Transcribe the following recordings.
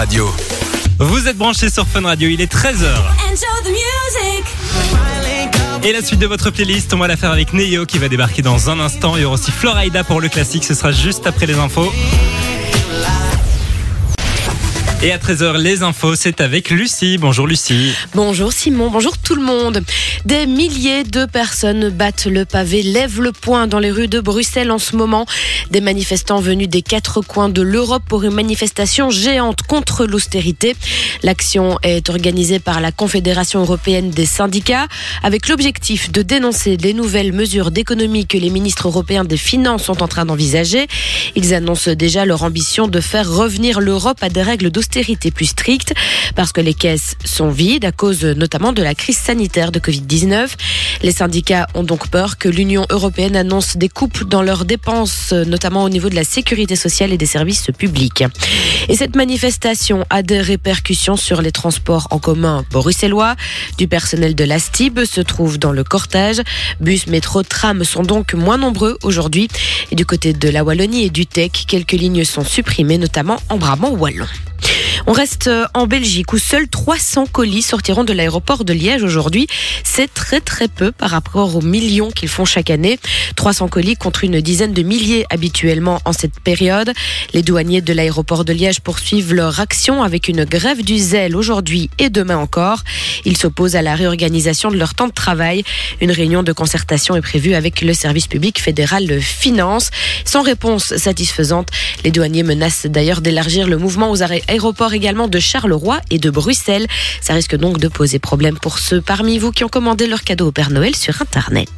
Radio. Vous êtes branchés sur Fun Radio, il est 13h. Et la suite de votre playlist, on va la faire avec Neo qui va débarquer dans un instant. Il y aura aussi Florida pour le classique, ce sera juste après les infos. Et à 13h, les infos, c'est avec Lucie. Bonjour Lucie. Bonjour Simon, bonjour tout le monde. Des milliers de personnes battent le pavé, lèvent le poing dans les rues de Bruxelles en ce moment. Des manifestants venus des quatre coins de l'Europe pour une manifestation géante contre l'austérité. L'action est organisée par la Confédération européenne des syndicats avec l'objectif de dénoncer les nouvelles mesures d'économie que les ministres européens des Finances sont en train d'envisager. Ils annoncent déjà leur ambition de faire revenir l'Europe à des règles d'austérité plus strictes parce que les caisses sont vides à cause notamment de la crise sanitaire de Covid-19. Les syndicats ont donc peur que l'Union européenne annonce des coupes dans leurs dépenses, notamment au niveau de la sécurité sociale et des services publics. Et cette manifestation a des répercussions sur les transports en commun bruxellois. Du personnel de la STIB se trouve dans le cortège. Bus, métro, tram sont donc moins nombreux aujourd'hui. Et du côté de la Wallonie et du Tech, quelques lignes sont supprimées, notamment en Brabant wallon. On reste euh, en Belgique où seuls 300 colis sortiront de l'aéroport de Liège aujourd'hui. C'est très très peu par rapport aux millions qu'ils font chaque année. 300 colis contre une dizaine de milliers habituellement en cette période. Les douaniers de l'aéroport de Liège poursuivent leur action avec une grève du zèle aujourd'hui et demain encore. Ils s'opposent à la réorganisation de leur temps de travail. Une réunion de concertation est prévue avec le service public fédéral de finances. Sans réponse satisfaisante, les douaniers menacent d'ailleurs d'élargir le mouvement aux aéroports également de Charleroi et de Bruxelles. Ça risque donc de poser problème pour ceux parmi vous qui ont commandé leur cadeau au Père Noël sur Internet.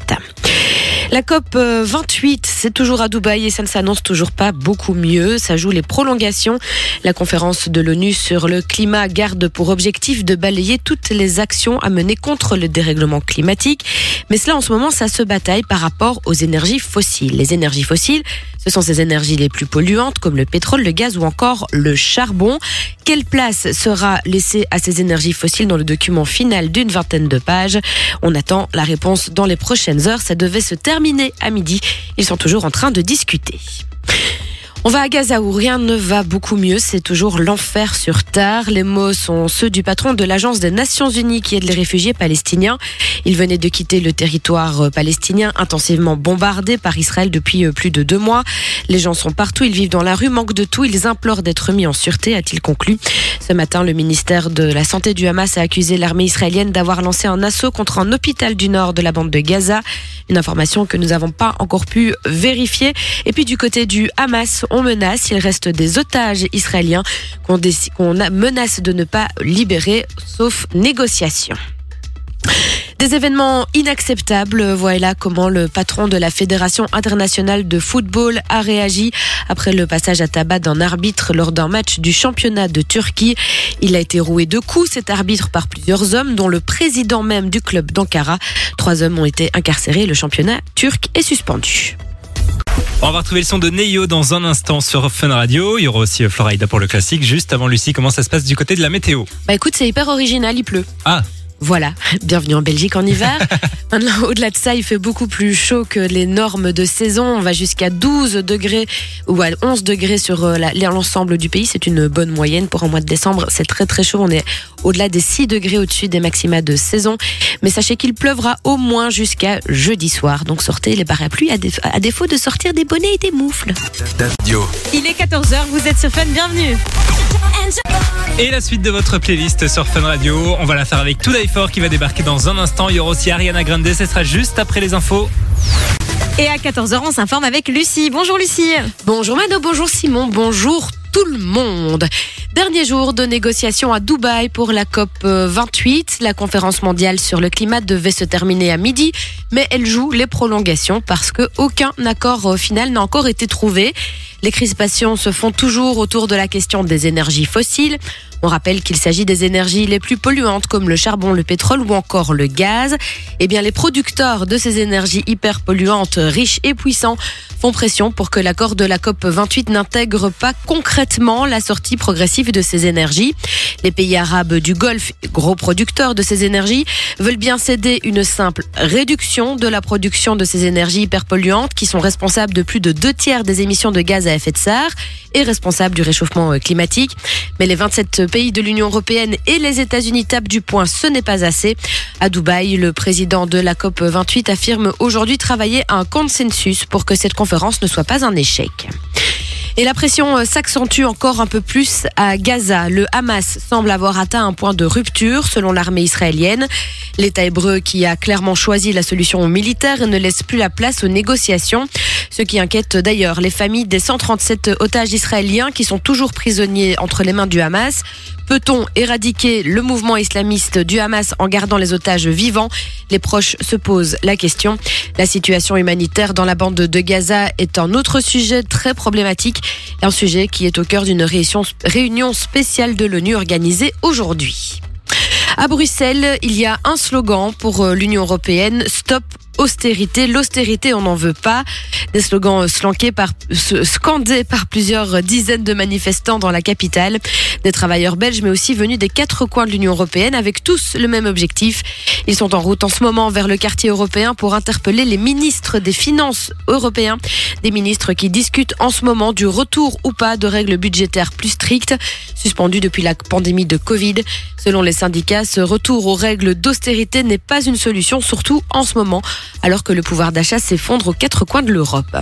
La COP 28, c'est toujours à Dubaï et ça ne s'annonce toujours pas beaucoup mieux. Ça joue les prolongations. La conférence de l'ONU sur le climat garde pour objectif de balayer toutes les actions à mener contre le dérèglement climatique. Mais cela, en ce moment, ça se bataille par rapport aux énergies fossiles. Les énergies fossiles, ce sont ces énergies les plus polluantes comme le pétrole, le gaz ou encore le charbon. Quelle place sera laissée à ces énergies fossiles dans le document final d'une vingtaine de pages? On attend la réponse dans les prochaines heures. Ça devait se terminer à midi. Ils sont toujours en train de discuter. On va à Gaza où rien ne va beaucoup mieux. C'est toujours l'enfer sur terre. Les mots sont ceux du patron de l'Agence des Nations Unies qui aide les réfugiés palestiniens. Il venait de quitter le territoire palestinien intensivement bombardé par Israël depuis euh, plus de deux mois. Les gens sont partout, ils vivent dans la rue, manquent de tout. Ils implorent d'être mis en sûreté, a-t-il conclu. Ce matin, le ministère de la Santé du Hamas a accusé l'armée israélienne d'avoir lancé un assaut contre un hôpital du nord de la bande de Gaza. Une information que nous n'avons pas encore pu vérifier. Et puis du côté du Hamas, on menace, il reste des otages israéliens qu'on menace de ne pas libérer, sauf négociation. Des événements inacceptables. Voilà comment le patron de la Fédération internationale de football a réagi après le passage à tabac d'un arbitre lors d'un match du championnat de Turquie. Il a été roué de coups, cet arbitre, par plusieurs hommes, dont le président même du club d'Ankara. Trois hommes ont été incarcérés. Le championnat turc est suspendu. On va retrouver le son de Neyo dans un instant sur Fun Radio. Il y aura aussi Florida pour le classique. Juste avant Lucie, comment ça se passe du côté de la météo? Bah écoute, c'est hyper original, il pleut. Ah voilà, bienvenue en Belgique en hiver. Maintenant, au-delà de ça, il fait beaucoup plus chaud que les normes de saison. On va jusqu'à 12 degrés ou à 11 degrés sur euh, l'ensemble du pays. C'est une bonne moyenne pour un mois de décembre. C'est très très chaud. On est au-delà des 6 degrés au-dessus des maxima de saison. Mais sachez qu'il pleuvra au moins jusqu'à jeudi soir. Donc sortez les parapluies à, défaut de sortir des bonnets et des moufles. Il est 14h, vous êtes sur Fun, bienvenue. Et la suite de votre playlist sur Fun Radio, on va la faire avec Tout Fort qui va débarquer dans un instant. Il y aura aussi Ariana Grande, ce sera juste après les infos. Et à 14h, on s'informe avec Lucie. Bonjour Lucie. Bonjour Mano, bonjour Simon, bonjour tout le monde. Dernier jour de négociation à Dubaï pour la COP 28. La conférence mondiale sur le climat devait se terminer à midi, mais elle joue les prolongations parce que aucun accord final n'a encore été trouvé. Les crispations se font toujours autour de la question des énergies fossiles. On rappelle qu'il s'agit des énergies les plus polluantes comme le charbon, le pétrole ou encore le gaz. Eh bien, les producteurs de ces énergies hyper polluantes, riches et puissants, font pression pour que l'accord de la COP 28 n'intègre pas concrètement la sortie progressive de ces énergies. Les pays arabes du Golfe, gros producteurs de ces énergies, veulent bien céder une simple réduction de la production de ces énergies hyperpolluantes qui sont responsables de plus de deux tiers des émissions de gaz à effet de serre et responsables du réchauffement climatique. Mais les 27 pays de l'Union européenne et les États-Unis tapent du poing, ce n'est pas assez. À Dubaï, le président de la COP 28 affirme aujourd'hui travailler à un consensus pour que cette conférence ne soit pas un échec. Et la pression euh, s'accentue encore un peu plus à Gaza. Le Hamas semble avoir atteint un point de rupture selon l'armée israélienne. L'État hébreu qui a clairement choisi la solution militaire ne laisse plus la place aux négociations. Ce qui inquiète d'ailleurs les familles des 137 otages israéliens qui sont toujours prisonniers entre les mains du Hamas. Peut-on éradiquer le mouvement islamiste du Hamas en gardant les otages vivants? Les proches se posent la question. La situation humanitaire dans la bande de Gaza est un autre sujet très problématique, un sujet qui est au cœur d'une réunion spéciale de l'ONU organisée aujourd'hui. À Bruxelles, il y a un slogan pour euh, l'Union européenne, Stop austérité. L'austérité, on n'en veut pas. Des slogans slankés par, scandés par plusieurs dizaines de manifestants dans la capitale. Des travailleurs belges, mais aussi venus des quatre coins de l'Union européenne, avec tous le même objectif. Ils sont en route en ce moment vers le quartier européen pour interpeller les ministres des Finances européens. Des ministres qui discutent en ce moment du retour ou pas de règles budgétaires plus strictes, suspendues depuis la pandémie de Covid. Selon les syndicats, ce retour aux règles d'austérité n'est pas une solution, surtout en ce moment alors que le pouvoir d'achat s'effondre aux quatre coins de l'Europe.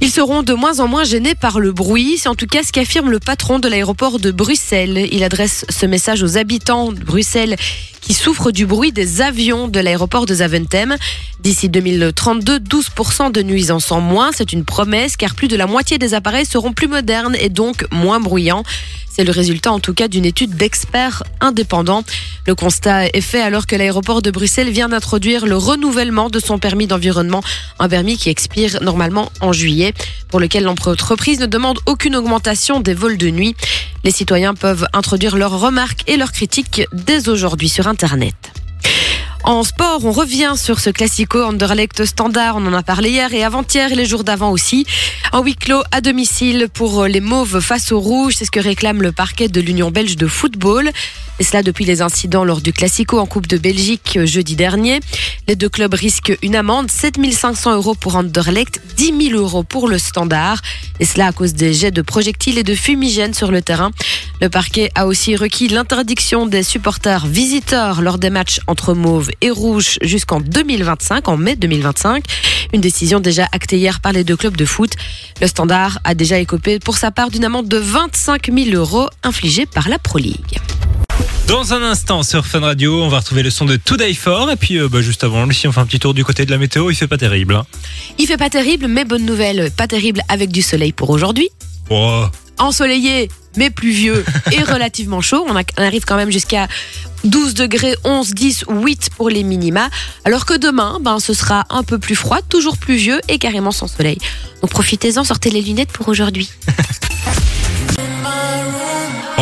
Ils seront de moins en moins gênés par le bruit. C'est en tout cas ce qu'affirme le patron de l'aéroport de Bruxelles. Il adresse ce message aux habitants de Bruxelles qui souffrent du bruit des avions de l'aéroport de Zaventem. D'ici 2032, 12% de nuisances en moins. C'est une promesse car plus de la moitié des appareils seront plus modernes et donc moins bruyants. C'est le résultat en tout cas d'une étude d'experts indépendants. Le constat est fait alors que l'aéroport de Bruxelles vient d'introduire le renouvellement de son permis d'environnement, un permis qui expire normalement en juillet, pour lequel l'entreprise ne demande aucune augmentation des vols de nuit. Les citoyens peuvent introduire leurs remarques et leurs critiques dès aujourd'hui sur Internet. En sport, on revient sur ce classico Anderlecht standard. On en a parlé hier et avant-hier et les jours d'avant aussi. En huis clos à domicile pour les Mauves face aux Rouges. C'est ce que réclame le parquet de l'Union belge de football. Et cela depuis les incidents lors du Classico en Coupe de Belgique jeudi dernier. Les deux clubs risquent une amende, 7500 euros pour Anderlecht, 10 000 euros pour le Standard. Et cela à cause des jets de projectiles et de fumigènes sur le terrain. Le parquet a aussi requis l'interdiction des supporters visiteurs lors des matchs entre Mauve et Rouge jusqu'en 2025, en mai 2025. Une décision déjà actée hier par les deux clubs de foot. Le Standard a déjà écopé pour sa part d'une amende de 25 000 euros infligée par la Pro League. Dans un instant sur Fun Radio, on va retrouver le son de Today For et puis euh, bah, juste avant, Lucie, on fait un petit tour du côté de la météo. Il fait pas terrible. Hein. Il fait pas terrible, mais bonne nouvelle, pas terrible avec du soleil pour aujourd'hui. Oh. Ensoleillé, mais pluvieux et relativement chaud. On, on arrive quand même jusqu'à 12 degrés, 11, 10 ou 8 pour les minima. Alors que demain, ben, ce sera un peu plus froid, toujours pluvieux et carrément sans soleil. Donc profitez-en, sortez les lunettes pour aujourd'hui.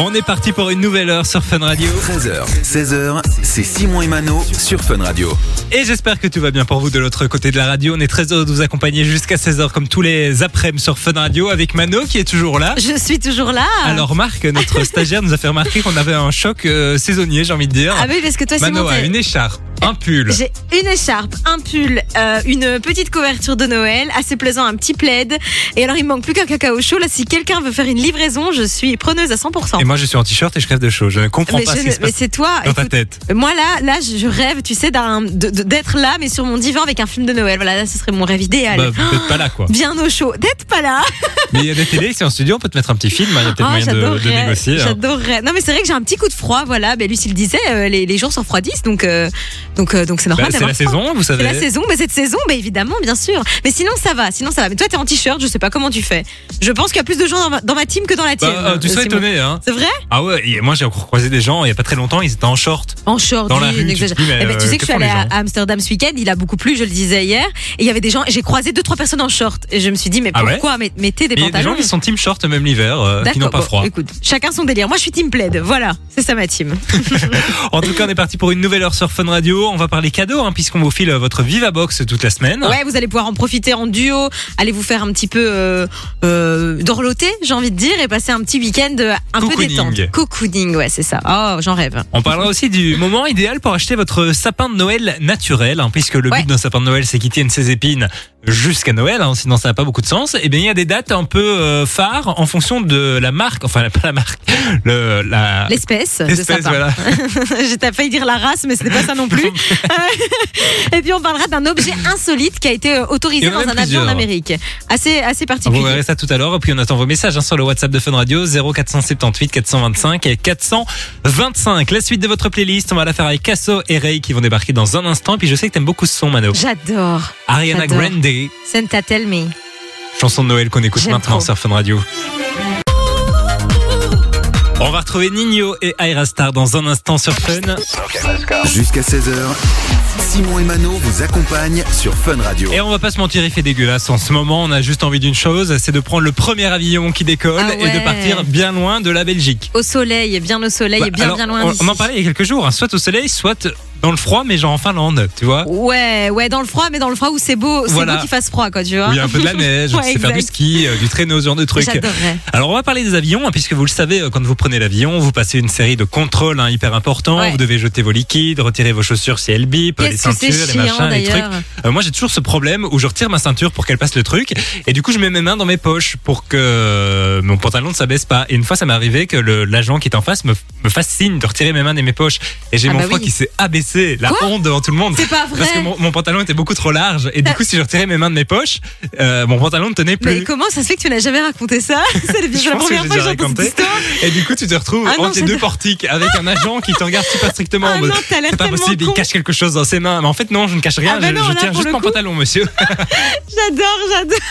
On est parti pour une nouvelle heure sur Fun Radio. 13h, 16h, c'est Simon et Mano sur Fun Radio. Et j'espère que tout va bien pour vous de l'autre côté de la radio. On est très heureux de vous accompagner jusqu'à 16h comme tous les après-midi sur Fun Radio avec Mano qui est toujours là. Je suis toujours là. Alors Marc, notre stagiaire, nous a fait remarquer qu'on avait un choc euh, saisonnier, j'ai envie de dire. Ah oui, parce que toi, Mano Simon, a une écharpe, un pull. J'ai une écharpe, un pull, euh, une petite couverture de Noël, assez plaisant, un petit plaid. Et alors, il me manque plus qu'un cacao chaud. Là, si quelqu'un veut faire une livraison, je suis preneuse à 100%. Et moi je suis en t-shirt et je crève de chaud. Je ne comprends mais pas je ce qui se mais c'est toi. dans ta tête. Moi là, là, je rêve, tu sais, d'être là, mais sur mon divan avec un film de Noël. Voilà, là, ce serait mon rêve idéal. Bah, n'êtes pas là quoi. Bien au chaud, d'être pas là. Mais il y a des télés ici en studio, on peut te mettre un petit film, il y a peut-être Ah, moyen de, de j'adorerais, négocier. hein. J'adorerais. Non, mais c'est vrai que j'ai un petit coup de froid. Voilà, ben Lucie le disait, euh, les, les jours s'enfroidissent, donc euh, donc euh, donc c'est Bah, normal. c'est la froid. saison, vous savez. C'est la saison, mais cette saison, bah évidemment, bien sûr. Mais sinon, ça va, sinon ça va. Mais toi, t'es en t-shirt, je sais pas comment tu fais. Je pense qu'il y a plus de gens dans ma, dans ma team que dans la tienne. Bah, euh, tu serais étonné, hein. C'est vrai? Ah ouais, et moi j'ai encore croisé des gens il y a pas très longtemps, ils étaient en short. En short, Dans la oui, rue, tu mais, Eh ben, tu euh, sais que que je suis allée à Amsterdam ce week-end, il a beaucoup plu, je le disais hier. Et il y avait des gens, j'ai croisé deux, trois personnes en short. Et je me suis dit, mais Ah ouais? pourquoi met- mettez des Mais il y a des pantalons gens qui sont team short même l'hiver, euh, qui n'ont pas bon, froid. Écoute, chacun son délire. Moi, je suis team plaid. Voilà, c'est ça ma team. En tout cas, on est parti pour une nouvelle heure sur Fun Radio. On va parler cadeaux, hein, puisqu'on vous file votre Viva Box toute la semaine. Ouais, vous allez pouvoir en profiter en duo, allez vous faire un petit peu euh, euh, dorloter, j'ai envie de dire, et passer un petit week-end un peu Cocooning. Cocooning, ouais, c'est ça. Oh, j'en rêve. On parlera aussi du moment idéal pour acheter votre sapin de Noël naturel, hein, puisque le Ouais. but d'un sapin de Noël, c'est qu'il tienne ses épines jusqu'à Noël, hein, sinon ça n'a pas beaucoup de sens. Et bien, il y a des dates un peu euh, phares en fonction de la marque, enfin pas la marque, le, la L'espèce l'espèce, voilà. J'ai failli dire la race, mais c'était pas ça non plus. et puis on parlera d'un objet insolite qui a été euh, autorisé dans un avion en. Amérique. Assez, assez Vous particulier. verrez ça tout à l'heure. Et puis on attend vos messages hein, sur le WhatsApp de Fun Radio 0478 425 et 425. La suite de votre playlist, on va la faire avec Casso et Ray qui vont débarquer dans un instant. Et puis je sais que t'aimes beaucoup ce son, Mano. J'adore. Ariana. Grande, Santa Tell Me. chanson de Noël qu'on écoute maintenant trop. sur Fun Radio. On va retrouver Nino et Aira Star dans un instant sur Fun. Jusqu'à 16h, Simon et Mano vous accompagnent sur Fun Radio. Et on va pas se mentir, il fait dégueulasse en ce moment. On a juste envie d'une chose, c'est de prendre le premier avion qui décolle Ah et de partir bien loin de la Belgique. Au soleil, bien au soleil Bah, bien, alors, bien loin on, on en parlait il y a quelques jours, hein, soit au soleil, soit dans le froid, mais genre en Finlande, tu vois. Ouais, ouais, dans le froid, mais dans le froid où c'est beau, c'est Voilà. beau qu'il fasse froid, quoi, tu vois. Où il y a un peu de la neige, Ouais, tu sais faire du ski, euh, du traîneau, ce genre de trucs. Alors on va parler des avions, hein, puisque vous le savez, euh, quand vous prenez l'avion, vous passez une série de contrôles hein, hyper importants. Ouais. Vous devez jeter vos liquides, retirer vos chaussures si elles bipent, les ceintures, les machins, les trucs. Euh, moi j'ai toujours ce problème où je retire ma ceinture pour qu'elle passe le truc, et du coup je mets mes mains dans mes poches pour que mon pantalon ne s'abaisse pas. Et une fois ça m'est arrivé que l'agent qui est en face me, me fasse signe de retirer mes mains de mes poches, et j'ai Ah mon bah froid oui. qui s'est abaissé, la Quoi honte devant tout le monde. C'est pas vrai. Parce que mon, mon pantalon était beaucoup trop large et du Euh. coup si je retirais mes mains de mes poches, euh, mon pantalon ne tenait plus. Mais comment ça se fait que tu n'as jamais raconté ça C'est la que première j'ai fois que j'entends cette raconté. histoire. Et du coup, tu te retrouves Ah non, entre les c'est deux de- portiques avec un agent qui te regarde super strictement. en Ah c'est pas possible, il cache quelque chose dans ses mains. Mais en fait, non, je ne cache rien. Ah bah je non, je tiens juste mon pantalon, monsieur. J'adore, j'adore.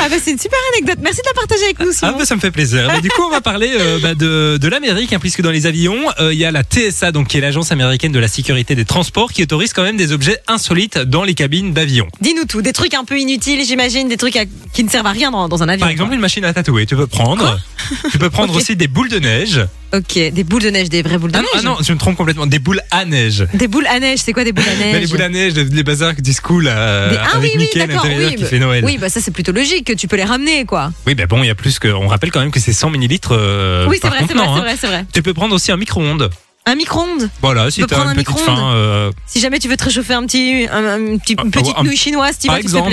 Ah bah c'est une super anecdote. Merci de la partager avec nous, Ah bah, ça me fait plaisir. Mais du coup, on va parler euh, bah, de, de l'Amérique, hein, puisque dans les avions, euh, il y a la TSA, donc qui est l'agence américaine de la sécurité des transports, qui autorise quand même des objets insolites dans les cabines d'avion. Dis-nous tout. Des trucs un peu inutiles, j'imagine, des trucs à- qui ne servent à rien dans, dans un avion. Par exemple, une machine à tatouer, tu peux prendre. tu peux prendre aussi des boules de neige. Ok, des boules de neige, des vraies boules de Ah neige. non, ah non, je me trompe complètement. Des boules à neige. Des boules à neige, c'est quoi des boules à neige les boules à neige, les, bazars du school euh, Des- Ah avec oui, Mickey l'intérieur oui, qui bah- fait Noël. Oui, bah ça c'est plutôt logique, que tu peux les ramener, quoi. Oui, ben bon, il y a plus que. On rappelle quand même que c'est 100 millilitres. euh, oui, c'est vrai, c'est vrai, contenant, c'est hein. vrai, c'est vrai. Tu peux prendre aussi un micro-ondes. Un micro-ondes. Voilà, si t'as une un petite micro-ondes faim. euh, Si jamais tu veux te réchauffer un petit, un, un petit- Ah, une petite un- nouille chinoise, par tu exemple,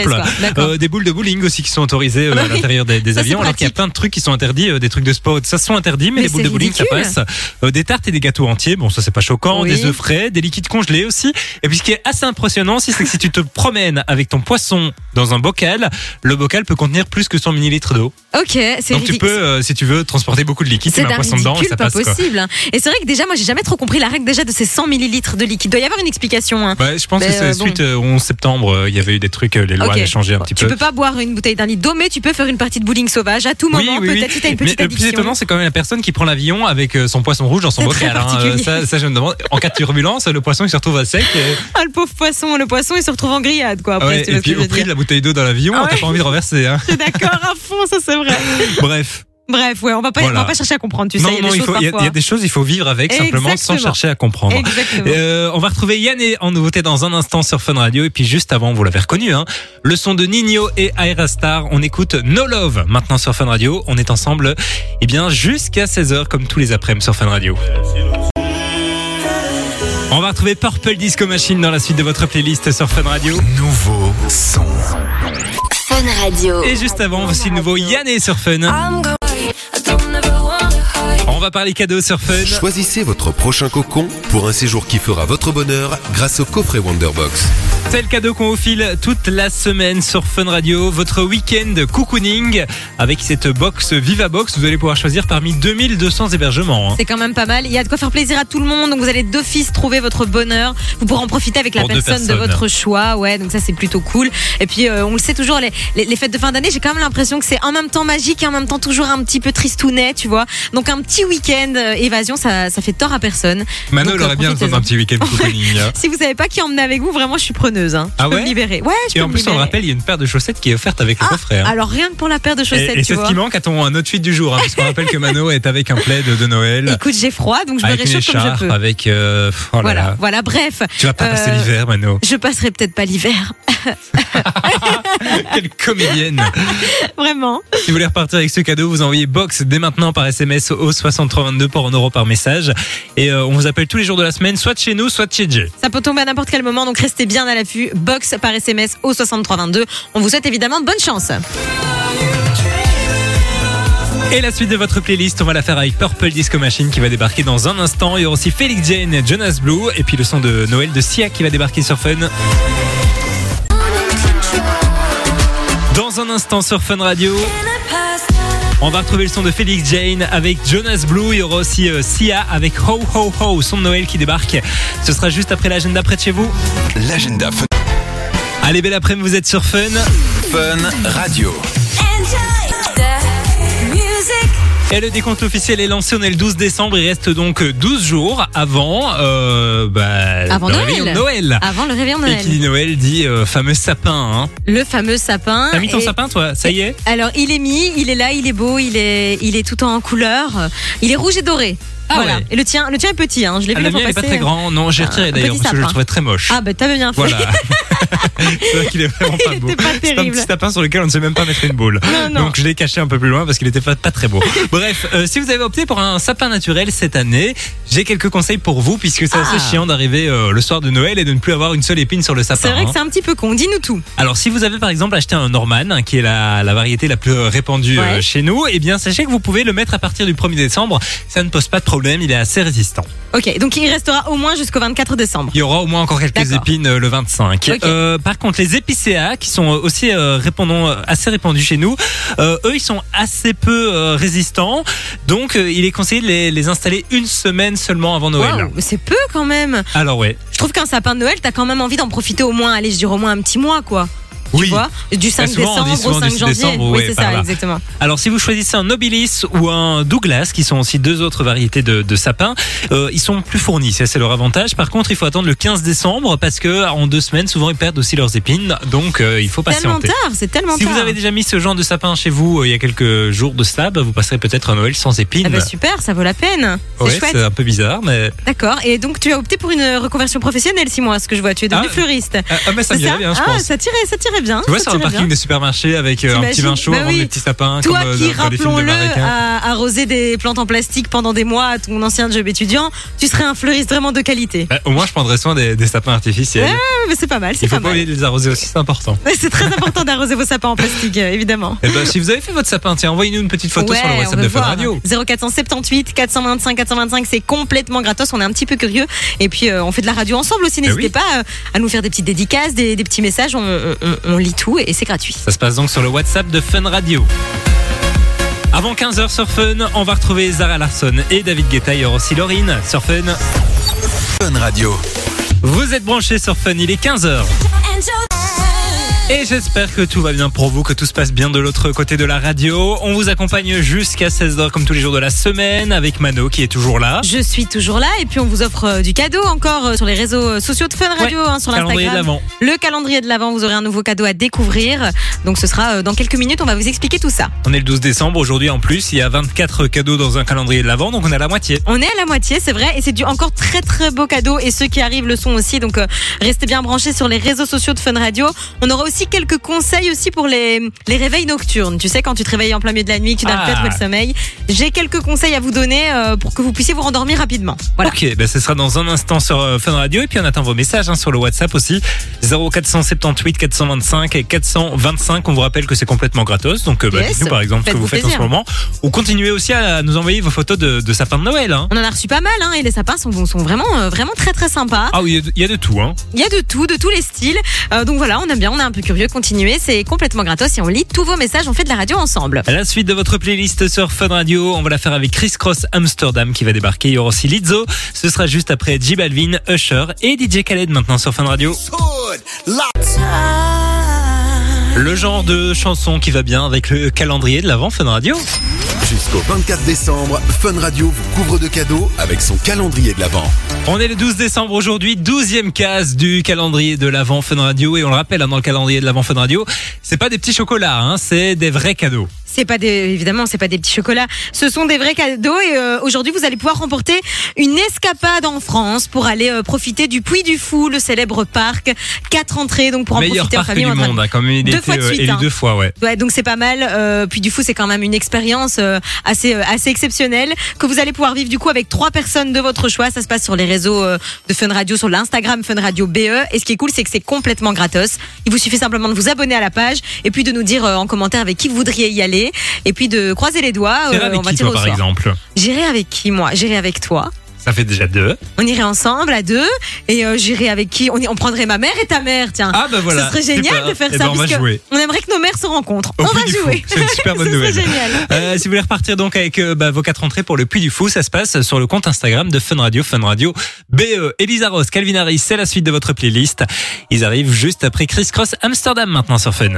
euh, des boules de bowling aussi qui sont autorisées euh, Ah à l'intérieur des, des Ça, c'est avions, alors qu'il y a plein de trucs qui sont interdits, euh, des trucs de sport, ça sont interdits, mais, Mais les boules de bowling ça passe. Des tartes et des gâteaux entiers, bon ça c'est pas choquant, Oui. des œufs frais, des liquides congelés aussi. Et puis ce qui est assez impressionnant aussi, c'est que si tu te promènes avec ton poisson dans un bocal, le bocal peut contenir plus que 100 millilitres d'eau. Ok, c'est Donc tu peux, euh, si tu veux, transporter beaucoup de liquide, tu C'est mets un poisson dedans et ça pas passe. quoi. possible. Et c'est vrai que déjà, moi, j'ai jamais trop compris la règle déjà de ces 100 millilitres de liquide. Il doit y avoir une explication. Hein. Ouais, je pense Mais, que c'est euh, bon. suite euh, au 11 septembre, euh, il y avait eu des trucs, euh, les lois Ok. avaient changé un petit tu peu. peux pas boire une bouteille d'un litre d'eau, mais tu peux faire une partie de bowling sauvage à tout Oui, moment. oui, oui. Peut-être si t'as une Mais petite le plus addiction. étonnant, c'est quand même la personne qui prend l'avion avec euh, son poisson rouge dans son C'est très bocal. hein. Euh, particulier. ça, ça, je me demande. En cas de turbulence, le poisson il se retrouve à sec. Ah, le pauvre poisson, le poisson, il se retrouve en grillade, quoi. Après, Ouais, si tu et puis je au veux prix dire. de la bouteille d'eau dans l'avion, Ah t'as ouais. pas envie de reverser. Hein. Je suis D'accord, à fond, ça c'est vrai. Bref. Bref, ouais, on va pas, Voilà. on va pas chercher à comprendre, tu sais. non, il y a non, des il choses il y, a- parfois. il y a des choses, il faut vivre avec simplement sans chercher à comprendre. Exactement. Euh, on va retrouver Yanné en nouveauté dans un instant sur Fun Radio et puis juste avant, vous l'avez reconnu, hein, le son de Nino et Aira Star. On écoute No Love maintenant sur Fun Radio. On est ensemble, eh bien jusqu'à 16h comme tous les après-midi sur Fun Radio. On va retrouver Purple Disco Machine dans la suite de votre playlist sur Fun Radio. Nouveau son. Fun Radio. Et juste avant, voici le nouveau Yanné sur Fun. On va parler cadeaux sur Fun. Choisissez votre prochain cocon pour un séjour qui fera votre bonheur grâce au coffret Wonderbox. C'est le cadeau qu'on vous file toute la semaine sur Fun Radio. Votre week-end cocooning avec cette box Viva Box. Vous allez pouvoir choisir parmi 2200 hébergements. hein. C'est quand même pas mal. Il y a de quoi faire plaisir à tout le monde. Donc vous allez d'office trouver votre bonheur. Vous pourrez en profiter avec la Pour deux personne de personnes. votre choix. Ouais, donc ça c'est plutôt cool. Et puis euh, on le sait toujours, les, les, les fêtes de fin d'année, j'ai quand même l'impression que c'est en même temps magique et en même temps toujours un petit peu tristounet, tu vois. Donc un petit week-end euh, évasion, ça, ça fait tort à personne. Mano, Donc, elle aurait euh, bien besoin d'un profitez-en. petit week-end. Si vous savez pas qui emmener avec vous, vraiment, je suis preneuse. Hein. Je Ah peux ouais me libérer. Ouais, je Et peux en me plus, on rappelle, il y a une paire de chaussettes qui est offerte avec le Ah, coffret. hein. Alors rien que pour la paire de chaussettes, Et, c'est ce qui manque à ton outfit du jour, hein, puisqu'on rappelle que Mano est avec un plaid de Noël, Écoute, j'ai froid, donc je me réchauffe comme je peux. avec. euh, oh là Voilà, là. voilà. Bref, Tu vas pas passer Euh, l'hiver, Mano. je passerai peut-être pas l'hiver, Quelle comédienne. vraiment. Si vous voulez repartir avec ce cadeau, vous envoyez box dès maintenant par SMS au 6322 pour 1 euro par message. Et euh, on vous appelle tous les jours de la semaine, soit de chez nous, soit de chez Jay. Ça peut tomber à n'importe quel moment, donc restez bien à l'affût. Box par SMS au 6322. On vous souhaite évidemment bonne chance. Et la suite de votre playlist, on va la faire avec Purple Disco Machine qui va débarquer dans un instant. Il y aura aussi Felix Jane et Jonas Blue. Et puis le son de Noël de Sia qui va débarquer sur Fun. Dans un instant sur Fun Radio. On va retrouver le son de Felix Jane avec Jonas Blue. Il y aura aussi euh, Sia avec Ho Ho Ho, son de Noël qui débarque. Ce sera juste après l'agenda près de chez vous. L'agenda Fun, Allez, belle après-midi, vous êtes sur Fun. Fun Radio. Et le décompte officiel est lancé, on est le 12 décembre, il reste donc 12 jours avant, euh, bah, Avant le Noël. réveillon de Noël. Avant le réveillon de Et Noël. qui dit Noël dit euh, fameux sapin. Hein. Le fameux sapin. T'as mis ton Et- sapin toi? Ça y est? Alors, il est mis, il est là, il est beau, il est, il est tout en couleur. Il est rouge et doré. Ah voilà. ouais. Et le tien, le tien est petit, hein. Je l'ai ah, vu Le la fois mien il est pas très grand, non j'ai retiré d'ailleurs parce que je le trouvais très moche. Ah, bah, t'avais bien fait. Voilà. c'est vrai qu'il est vraiment pas beau. C'est un petit sapin sur lequel on ne sait même pas mettre une boule. Non, non. Donc je l'ai caché un peu plus loin parce qu'il était pas, pas très beau. Bref, euh, si vous avez opté pour un sapin naturel cette année, j'ai quelques conseils pour vous puisque c'est assez Ah. chiant d'arriver euh, le soir de Noël et de ne plus avoir une seule épine sur le sapin. C'est vrai hein. que c'est un petit peu con. Dis-nous tout. Alors, si vous avez par exemple acheté un Norman, hein, qui est la, la variété la plus répandue Ouais. euh, chez nous, eh bien, sachez que vous pouvez le mettre à partir du 1er décembre. Ça ne pose pas de problème, il est assez résistant. Ok, donc il restera au moins jusqu'au 24 décembre. Il y aura au moins encore quelques D'accord. épines euh, le 25. Ok. Euh, par contre, les épicéas, qui sont aussi euh, assez répandus chez nous, euh, eux, ils sont assez peu euh, résistants. Donc, euh, il est conseillé de les, les installer une semaine seulement avant Noël. Waouh, mais c'est peu quand même. Alors, ouais. Je trouve qu'un sapin de Noël, t'as quand même envie d'en profiter au moins, allez, je dirais au moins un petit mois, quoi. Oui. Tu vois Du 5 souvent, décembre au du 5 6 janvier. décembre, oui, ouais, c'est ça, là. exactement. Alors, si vous choisissez un Nobilis ou un Douglas, qui sont aussi deux autres variétés de, de sapins, euh, ils sont plus fournis. Ça, c'est leur avantage. Par contre, il faut attendre le 15 décembre parce que en deux semaines, souvent, ils perdent aussi leurs épines. Donc, euh, il faut Tellement patienter. tard, c'est tellement Si tard. vous avez déjà mis ce genre de sapin chez vous euh, il y a quelques jours de cela, bah, vous passerez peut-être un Noël sans épines. Ah bah super, ça vaut la peine. C'est Ouais, chouette. c'est un peu bizarre, mais D'accord. Et donc tu as opté pour une reconversion professionnelle, six mois, ce que je vois. Tu es devenu Ah, fleuriste. ah, ah, mais ça m'irait bien, je ah, pense. ça tirait, ça tirait bien. Tu vois, sur un parking des supermarchés avec euh, un petit vin chaud, Bah vend oui. des petits sapins Toi comme euh, qui, rappelons-le, a arrosé des plantes en plastique pendant des mois à ton ancien job étudiant, tu serais un fleuriste vraiment de qualité. Bah, au moins, je prendrais soin des, des sapins artificiels. Ouais, mais c'est pas mal, c'est Il faut pas pas oublier de les arroser aussi, c'est important. C'est très important d'arroser vos sapins en plastique, euh, évidemment. Eh ben, si vous avez fait votre sapin, tiens, envoyez-nous une petite photo Ouais, sur le WhatsApp de Fun. Radio. 0478 425 425, c'est complètement gratos. On est un petit peu curieux. Et puis, euh, on fait de la radio ensemble aussi. N'hésitez oui. pas à nous faire des petites dédicaces, des, des petits messages. On, on- on- lit tout et c'est gratuit. Ça se passe donc sur le WhatsApp de Fun Radio. Avant 15h sur Fun, on va retrouver Zara Larson et David Guetta. Il y aura aussi Laurine sur Fun. Fun Radio. Vous êtes branchés sur Fun, il est 15h. Et j'espère que tout va bien pour vous, que tout se passe bien de l'autre côté de la radio. On vous accompagne jusqu'à 16h comme tous les jours de la semaine avec Mano qui est toujours là. Je suis toujours là et puis on vous offre euh, du cadeau encore euh, sur les réseaux euh, sociaux de Fun Radio, Ouais, hein, sur calendrier de l'Instagram. Le calendrier de l'avant, vous aurez un nouveau cadeau à découvrir. Donc ce sera dans quelques minutes, on va vous expliquer tout ça. On est le 12 décembre, aujourd'hui en plus, il y a 24 cadeaux dans un calendrier de l'Avent, donc on est à la moitié. On est à la moitié, c'est vrai, et c'est du encore très très beau cadeau. Et ceux qui arrivent le sont aussi, donc euh, restez bien branchés sur les réseaux sociaux de Fun Radio. On aura aussi quelques conseils aussi pour les, les réveils nocturnes. Tu sais, quand tu te réveilles en plein milieu de la nuit, que tu n'arrives Ah. trouver le sommeil. J'ai quelques conseils à vous donner euh, pour que vous puissiez vous rendormir rapidement. Voilà. Ok, ben ce sera dans un instant sur euh, Fun Radio et puis on attend vos messages hein, sur le WhatsApp aussi 0478 425 et 425. On vous rappelle que c'est complètement gratos, donc euh, bah, Yes. dites-nous par exemple ce que vous faites en ce moment ou continuez aussi à nous envoyer vos photos de, de sapin de Noël. Hein. On en a reçu pas mal, hein, et les sapins sont, sont vraiment, euh, vraiment très très sympas. Ah oui, il y a y, a de tout. Il y a de tout, de tous les styles. Donc voilà, on aime bien, on est un peu curieux. Continuez, c'est complètement gratos et on lit tous vos messages. On fait de la radio ensemble. À la suite de votre playlist sur Fun Radio, on va la faire avec Chris Cross Amsterdam qui va débarquer. Il y aura aussi Lizzo. Ce sera juste après J Balvin, Usher et DJ Khaled maintenant sur Fun Radio. Le genre de chanson qui va bien avec le calendrier de l'avant Fun Radio. Jusqu'au 24 décembre, Fun Radio vous couvre de cadeaux avec son calendrier de l'Avent. On est le 12 décembre aujourd'hui, 12e case du calendrier de l'Avent Fun Radio. Et on le rappelle, hein, dans le calendrier de l'Avent Fun Radio, c'est pas des petits chocolats, hein, c'est des vrais cadeaux. C'est pas des, évidemment, c'est pas des petits chocolats. Ce sont des vrais cadeaux et euh, aujourd'hui vous allez pouvoir remporter une escapade en France pour aller euh, profiter du Puy du Fou, le célèbre parc. Quatre entrées donc pour en Meilleur profiter en parc famille. du en train de- monde, hein, comme il Deux fois de euh, suite, élu hein. deux fois, ouais. Ouais, donc c'est pas mal. Euh, puis du fou, c'est quand même une expérience euh, assez euh, assez exceptionnelle que vous allez pouvoir vivre du coup avec trois personnes de votre choix. Ça se passe sur les réseaux de Fun Radio, sur l'Instagram Fun Radio BE. Et ce qui est cool, c'est que c'est complètement gratos. Il vous suffit simplement de vous abonner à la page et puis de nous dire en commentaire avec qui vous voudriez y aller et puis de croiser les doigts. T'irais euh, avec on va qui, tirer toi, au par sort. exemple J'irai avec qui moi? J'irai avec toi. Ça fait déjà deux. On irait ensemble à deux et euh, j'irai avec qui? On, y- on prendrait ma mère et ta mère. Tiens. Ah bah voilà. Ce serait génial super. de faire Eh ça. ben, on va puisque jouer. On aimerait que nos mères se rencontrent. Au on Puy va du Fou. jouer. C'est une super bonne Ce serait nouvelle. génial. Euh, si vous voulez repartir donc avec euh, bah, vos quatre entrées pour le Puy du Fou, ça se passe sur le compte Instagram de Fun Radio, Fun Radio BE. Elisa Ross, Calvin Harris, c'est la suite de votre playlist. Ils arrivent juste après Chris Cross Amsterdam maintenant sur Fun.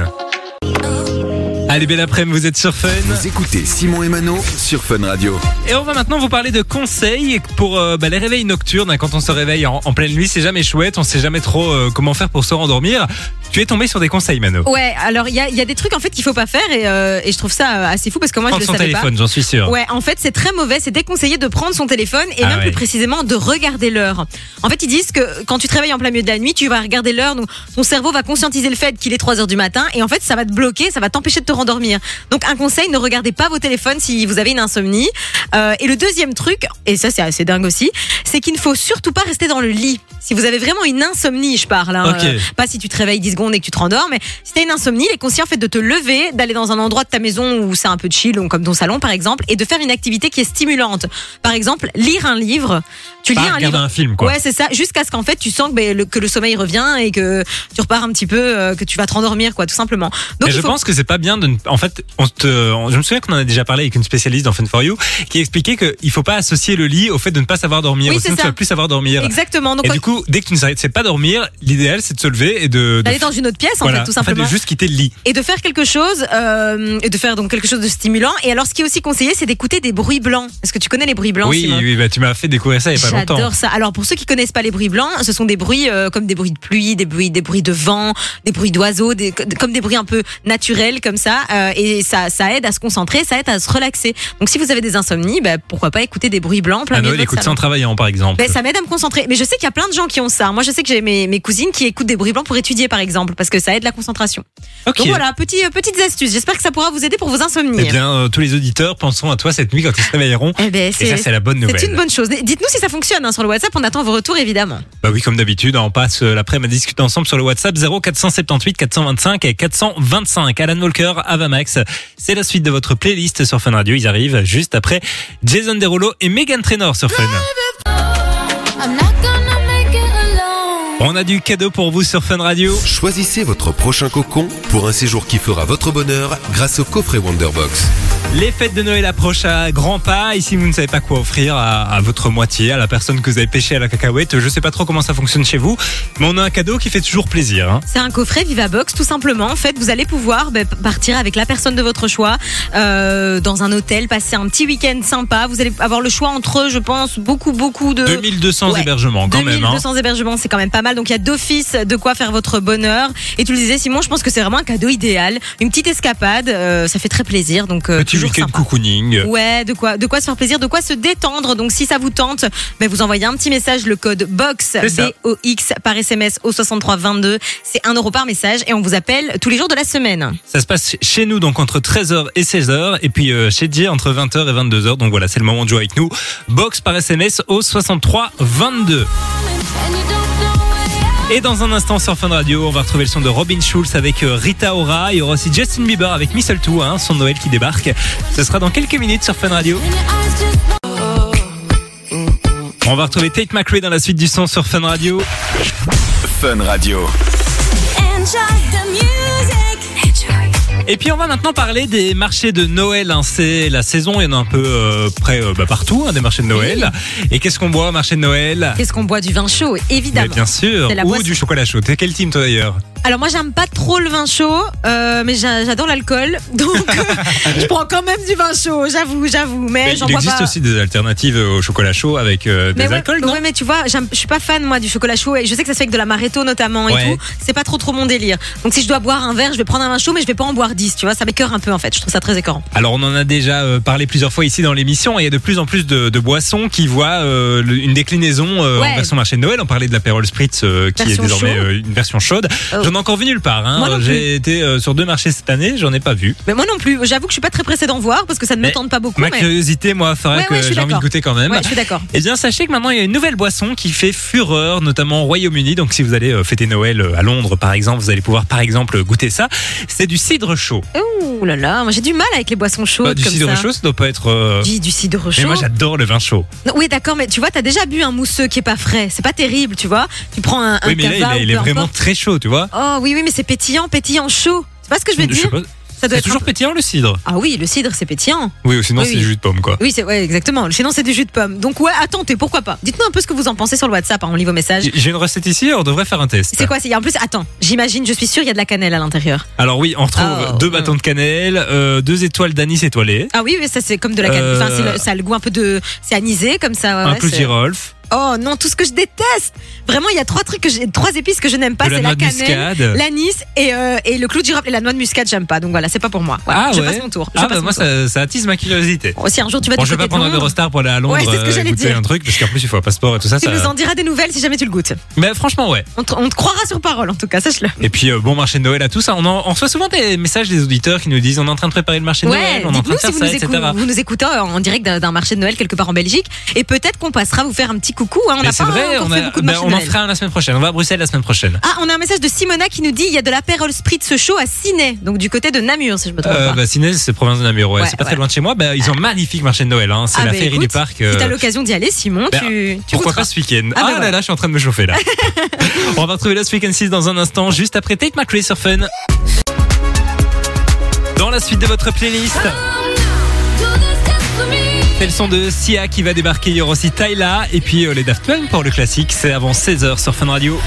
Allez, belle après-midi, vous êtes sur Fun. Vous écoutez Simon et Mano sur Fun Radio. Et on va maintenant vous parler de conseils pour euh, bah, les réveils nocturnes. hein. Quand on se réveille en, en pleine nuit, c'est jamais chouette, on sait jamais trop euh, comment faire pour se rendormir. Tu es tombé sur des conseils, Mano. Ouais, alors il y a, il y a des trucs en fait qu'il faut pas faire et, euh, et je trouve ça euh, assez fou parce que moi Prendre je son le savais téléphone, j'en suis sûr. Ouais, en fait c'est très mauvais, c'est déconseillé de prendre son téléphone et Ah même ouais. plus précisément de regarder l'heure. En fait ils disent que quand tu te réveilles en plein milieu de la nuit, tu vas regarder l'heure, donc ton cerveau va conscientiser le fait qu'il est 3 heures du matin et en fait ça va te bloquer, ça va t'empêcher de te rendormir. Donc un conseil, ne regardez pas vos téléphones si vous avez une insomnie. Euh, et le deuxième truc, et ça c'est assez dingue aussi, c'est qu'il ne faut surtout pas rester dans le lit. Si vous avez vraiment une insomnie, je parle, hein, euh, pas si tu te réveilles 10 secondes et que tu te rendors, mais si t'as une insomnie, il est conseillé en fait de te lever, d'aller dans un endroit de ta maison où c'est un peu chill, comme ton salon par exemple, et de faire une activité qui est stimulante. Par exemple, lire un livre. Tu Pas lis un livre. un film, quoi. Ouais, c'est ça. Jusqu'à ce qu'en fait tu sens que, ben, le, que le sommeil revient et que tu repars un petit peu, euh, que tu vas te rendormir, quoi, tout simplement. Donc Mais je faut- pense que c'est pas bien de. ne- En fait, on te, on- je me souviens qu'on en a déjà parlé avec une spécialiste dans Fun for You qui expliquait qu'il faut pas associer le lit au fait de ne pas savoir dormir. Oui, Sinon, tu ça. vas plus savoir dormir. Exactement. Donc Et du coup, dès que tu ne sais pas dormir, l'idéal c'est de se lever et de. Dans une autre pièce en fait, tout En fait, simplement. de juste quitter le lit. et de faire quelque chose euh, et de faire donc quelque chose de stimulant et alors ce qui est aussi conseillé c'est d'écouter des bruits blancs est-ce que tu connais les bruits blancs oui, Simon oui, bah, tu m'as fait découvrir ça il y a pas longtemps. J'adore ça. Alors pour ceux qui connaissent pas les bruits blancs, ce sont des bruits euh, comme des bruits de pluie, des bruits, des bruits de vent, des bruits d'oiseaux, des, comme des bruits un peu naturels comme ça. euh, et ça, ça aide à se concentrer, ça aide à se relaxer. Donc si vous avez des insomnies, bah, pourquoi pas écouter des bruits blancs plein milieu Noël, écoute ça en travaillant par exemple. Ben, ça m'aide à me concentrer. Mais je sais qu'il y a plein de gens qui ont ça. Moi, je sais que j'ai mes, mes cousines qui écoutent des bruits blancs pour étudier, par exemple, parce que ça aide la concentration. ok. Donc voilà, petit, euh, petites astuces. J'espère que ça pourra vous aider pour vos insomnies. Eh bien, euh, tous les auditeurs penseront à toi cette nuit quand ils se réveilleront. Eh ben, Et ça, c'est la bonne nouvelle. C'est une bonne chose. Dites-nous si ça fonctionne hein, sur le WhatsApp. On attend vos retours, évidemment. Bah oui, comme d'habitude, on passe euh, l'après-midi à discuter ensemble sur le WhatsApp 0478 425 et 425. Alan Walker, Avamax, c'est la suite de votre playlist sur Fun Radio. Ils arrivent juste après Jason Derulo et Megan Trainor sur Fun. On a du cadeau pour vous sur Fun Radio. Choisissez votre prochain cocon pour un séjour qui fera votre bonheur grâce au coffret Wonderbox. Les fêtes de Noël approchent à grands pas. Ici, vous ne savez pas quoi offrir à, à votre moitié, à la personne que vous avez pêché à la cacahuète. Je sais pas trop comment ça fonctionne chez vous, mais on a un cadeau qui fait toujours plaisir. hein. C'est un coffret Vivabox, tout simplement. En fait, vous allez pouvoir ben, partir avec la personne de votre choix euh, dans un hôtel, passer un petit week-end sympa. Vous allez avoir le choix entre, je pense, beaucoup, beaucoup de 2200 Ouais. hébergements quand même. hein. 2200 hébergements, c'est quand même pas mal. Donc il y a d'office de quoi faire votre bonheur. Et tu le disais, Simon, je pense que c'est vraiment un cadeau idéal. Une petite escapade, euh, ça fait très plaisir. Donc euh, Petit toujours week-end cocooning. Ouais, de quoi, de quoi se faire plaisir, de quoi se détendre. Donc, si ça vous tente, ben, vous envoyez un petit message, le code BOX. B-O-X, par SMS au 6322. C'est 1 euro par message et on vous appelle tous les jours de la semaine. Ça se passe chez nous donc entre 13h et 16h et puis euh, chez Jay entre 20h et 22h. Donc voilà, c'est le moment de jouer avec nous. Box par SMS au 63 22. Et dans un instant sur Fun Radio, on va retrouver le son de Robin Schulz avec euh, Rita Ora. Il y aura aussi Justin Bieber avec Mistletoe, hein, son Noël qui débarque. Ce sera dans quelques minutes sur Fun Radio. On va retrouver Tate McRae dans la suite du son sur Fun Radio. Fun Radio. Et puis on va maintenant parler des marchés de Noël. hein. C'est la saison, il y en a un peu euh, près euh, bah, partout, hein, des marchés de Noël. Et qu'est-ce qu'on boit au marché de Noël? Qu'est-ce qu'on boit? Du vin chaud Mais Évidemment. Bien sûr. Ou boisson. du chocolat chaud. T'es quel team toi d'ailleurs? Alors moi j'aime pas trop le vin chaud, euh, mais j'a- j'adore l'alcool, donc euh, je prends quand même du vin chaud, j'avoue, j'avoue. Mais, Mais j'en il bois existe pas. aussi des alternatives au chocolat chaud avec euh, Mais des ouais, alcools, non? ouais, mais tu vois, je suis pas fan moi du chocolat chaud et je sais que ça se fait avec de la maréto notamment et tout. C'est pas trop trop mon délire. Donc si je dois boire un verre, je vais prendre un vin chaud, mais je vais pas en boire 10, tu vois. Ça m'écœure un peu en fait. Je trouve ça très écœurant. Alors on en a déjà euh, parlé plusieurs fois ici dans l'émission et il y a de plus en plus de, de boissons qui voient euh, une déclinaison euh, Ouais. en version marché de Noël. On parlait de l'apérol spritz euh, qui Version est désormais chaude. euh, une version chaude. Oh. Encore vu nulle part. hein. J'ai été euh, sur deux marchés cette année, j'en ai pas vu. Mais moi non plus. J'avoue que je suis pas très pressée d'en voir parce que ça ne me Mais tente pas beaucoup. Ma mais... curiosité, moi, ferait Ouais, que ouais, j'ai envie de goûter quand même. Ouais, je suis d'accord. Eh bien, sachez que maintenant il y a une nouvelle boisson qui fait fureur, notamment au Royaume-Uni. Donc, si vous allez euh, fêter Noël euh, à Londres, par exemple, vous allez pouvoir, par exemple, goûter ça. C'est du cidre chaud. Ouh là là, moi j'ai du mal avec les boissons chaudes Bah, du comme cidre ça. chaud, ça doit pas être. euh, Du, du cidre Mais chaud. moi, j'adore le vin chaud. Non, oui, d'accord, mais tu vois, t'as déjà bu un mousseux qui est pas frais. C'est pas terrible, tu vois. Tu prends un, un oui, mais là, il est, il vraiment très chaud, tu vois. Oh oui, oui, mais c'est pétillant, pétillant chaud. C'est pas ce que je veux dire. Ça doit être toujours un peu- pétillant le cidre? Ah oui, le cidre, c'est pétillant. Oui, ou sinon Oui, c'est oui. du jus de pomme, quoi. Oui, c'est ouais, exactement. Sinon, c'est du jus de pomme. Donc ouais, attendez, pourquoi pas. Dites-nous un peu ce que vous en pensez sur le WhatsApp. hein, on lit vos messages. J'ai une recette ici, on devrait faire un test. C'est quoi c'est- En plus, attends, j'imagine, je suis sûre, il y a de la cannelle à l'intérieur. Alors oui, on retrouve Oh, deux bâtons de cannelle, euh, deux étoiles d'anis étoilé, Ah oui, mais ça c'est comme de la cannelle. Euh, Enfin, le- ça a le goût un peu de, c'est anisé comme ça. ouais, un de girofle, Oh non, tout ce que je déteste. Vraiment, il y a trois trucs que j'ai, trois épices que je n'aime pas, c'est la cannelle, muscade. l'anis et, euh, et le clou de girofle et la noix de muscade, j'aime pas. Donc voilà, c'est pas pour moi. Voilà, Ah je ouais. passe mon tour. Je Ah bah moi tour. ça, ça attise ma curiosité. Bon, si un jour tu vas Bon, je vais pas prendre un Eurostar pour aller à Londres Ouais, c'est ce que euh, j'allais dire. un truc, parce qu'en plus il faut un passeport et tout ça. tu ça... nous en diras des nouvelles si jamais tu le goûtes. Mais franchement ouais. On te, on te croira sur parole en tout cas, sache-le. Et puis euh, bon marché de Noël à tout ça. On, en, on reçoit souvent des messages des auditeurs qui nous disent on est en train de préparer le marché de Noël, on est en train de faire ça, nous, etc. écoutez, vous nous écoutez en direct d'un marché de Noël quelque part en Belgique et peut-être qu'on passera vous faire un petit coucou. hein. On n'a pas vrai, on, fait a- beaucoup de bah, on en fera un la semaine prochaine. On va à Bruxelles la semaine prochaine. Ah, on a un message de Simona qui nous dit il y a de l'apérol spritz chaud à Ciné, donc du côté de Namur si je me trompe Euh, pas. bah, Ciné, c'est province de Namur, ouais. Ouais, c'est pas ouais. très loin de chez moi. Bah, ils ont un magnifique marché de Noël. Hein. C'est Ah, la bah, féerie du parc. Si euh, t'as l'occasion d'y aller, Simon, tu, tu Pourquoi goûteras. pas ce week-end Ah, Ah, là là, je suis en train de me chauffer là. On va retrouver Lost Weekend 6 dans un instant, juste après Take My Chris sur Fun. Dans la suite de votre playlist. C'est le son de Sia qui va débarquer. Il y aura aussi Tyla et puis euh, les Daft Punk pour le classique. C'est avant 16h sur Fun Radio.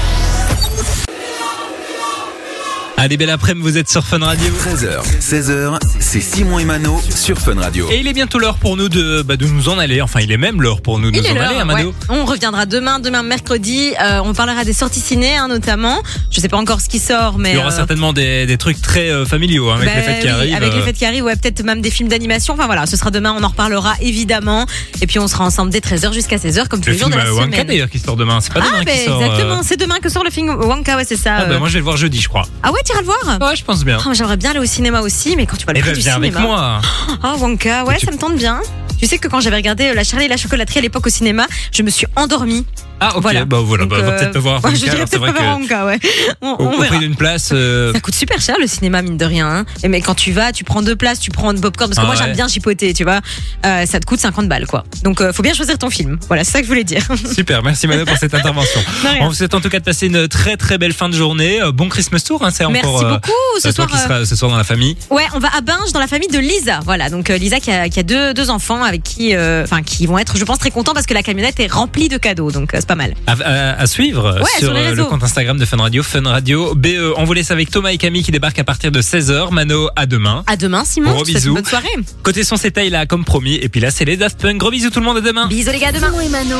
Allez, belle après-midi, vous êtes sur Fun Radio. 13h, 16h, c'est Simon et Mano sur Fun Radio. Et il est bientôt l'heure pour nous de, bah, de nous en aller. Enfin, il est même l'heure pour nous de Il nous en aller, hein, Mano. ouais. On reviendra demain, demain mercredi. Euh, on parlera des sorties ciné, hein, notamment. Je sais pas encore ce qui sort, mais Il y aura euh, certainement des, des trucs très euh, familiaux hein, avec bah les fêtes qui oui, arrivent. Avec les fêtes qui arrivent, ouais, peut-être même des films d'animation. Enfin voilà, ce sera demain, on en reparlera évidemment. Et puis on sera ensemble dès 13h jusqu'à 16h, comme tous Le les jours film de la euh, Wonka semaine. d'ailleurs qui sort demain. C'est pas demain Ah, bah, qui sort. euh, exactement, c'est demain que sort le film Wonka, ouais, c'est ça. Ah, bah, euh. moi je vais le voir jeudi, je crois. Ah ouais, tu iras le voir Ouais, je pense bien. Oh, J'aimerais bien aller au cinéma aussi, mais quand tu vas le prix ben du viens avec cinéma. moi. Ah, Wonka, ouais, Tu- ça me tente bien. Tu sais que quand j'avais regardé euh, La Charlie et la chocolaterie à l'époque au cinéma, je me suis endormie. Ah ok, Voilà. bah voilà, Donc, bah, on va euh, peut-être te voir. je dirais peut-être que Wonka, ouais. On, on au verra. prix d'une place. euh, Ça coûte super cher le cinéma, mine de rien. hein. Et Mais quand tu vas, tu prends deux places, tu prends de popcorn, parce que Ah moi ouais. j'aime bien chipoter, tu vois. Euh, ça te coûte 50 balles, quoi. Donc euh, faut bien choisir ton film. Voilà, c'est ça que je voulais dire. Super, merci Mano pour cette intervention. On vous souhaite en tout cas de passer une très très belle fin de journée. Euh, Bon Christmas Tour, hein, c'est Merci encore. euh, beaucoup. Ce toi soir, qui euh, sera ce soir dans la famille. ouais, on va à Binge dans la famille de Lisa. Voilà, donc euh, Lisa qui a, qui a deux, deux enfants avec qui, euh, enfin, qui vont être, je pense, très contents parce que la camionnette est remplie de cadeaux, donc euh, c'est pas mal. À, à- à suivre Ouais, sur les euh, le compte Instagram de Fun Radio, Fun Radio BE. On vous laisse avec Thomas et Camille qui débarquent à partir de 16h. Mano, à demain. À demain, Simon. Gros bisous. bonne soirée. Côté son, c'est là comme promis. Et puis là, c'est les Daft Punk. Gros bisous tout le monde, à demain. Bisous les gars, à demain. Simon et Mano.